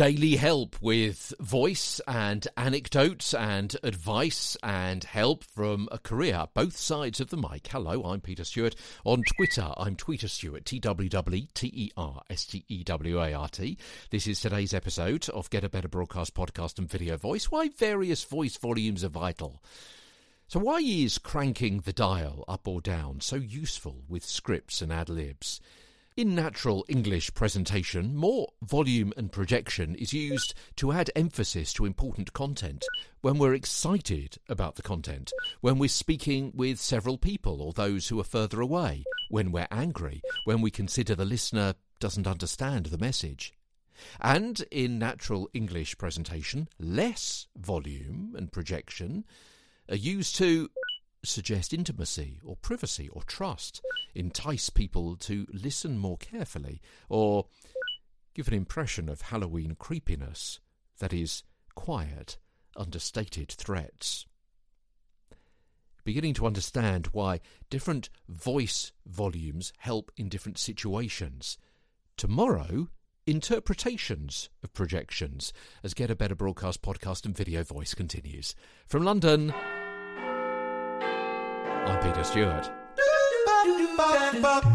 Daily help with voice and anecdotes and advice and help from a career, both sides of the mic. Hello, I'm Peter Stewart. On Twitter, I'm Tweeter Stewart, T W W T E R S T E W A R T. This is today's episode of Get a Better Broadcast Podcast and Video Voice. Why various voice volumes are vital. So, why is cranking the dial up or down so useful with scripts and ad libs? In natural English presentation, more volume and projection is used to add emphasis to important content when we're excited about the content, when we're speaking with several people or those who are further away, when we're angry, when we consider the listener doesn't understand the message. And in natural English presentation, less volume and projection are used to suggest intimacy or privacy or trust, entice people to listen more carefully, or give an impression of Halloween creepiness that is quiet, understated threats. Beginning to understand why different voice volumes help in different situations. Tomorrow, interpretations of projections as Get a Better Broadcast podcast and video voice continues. From London, I'm Peter Stewart bop, bop.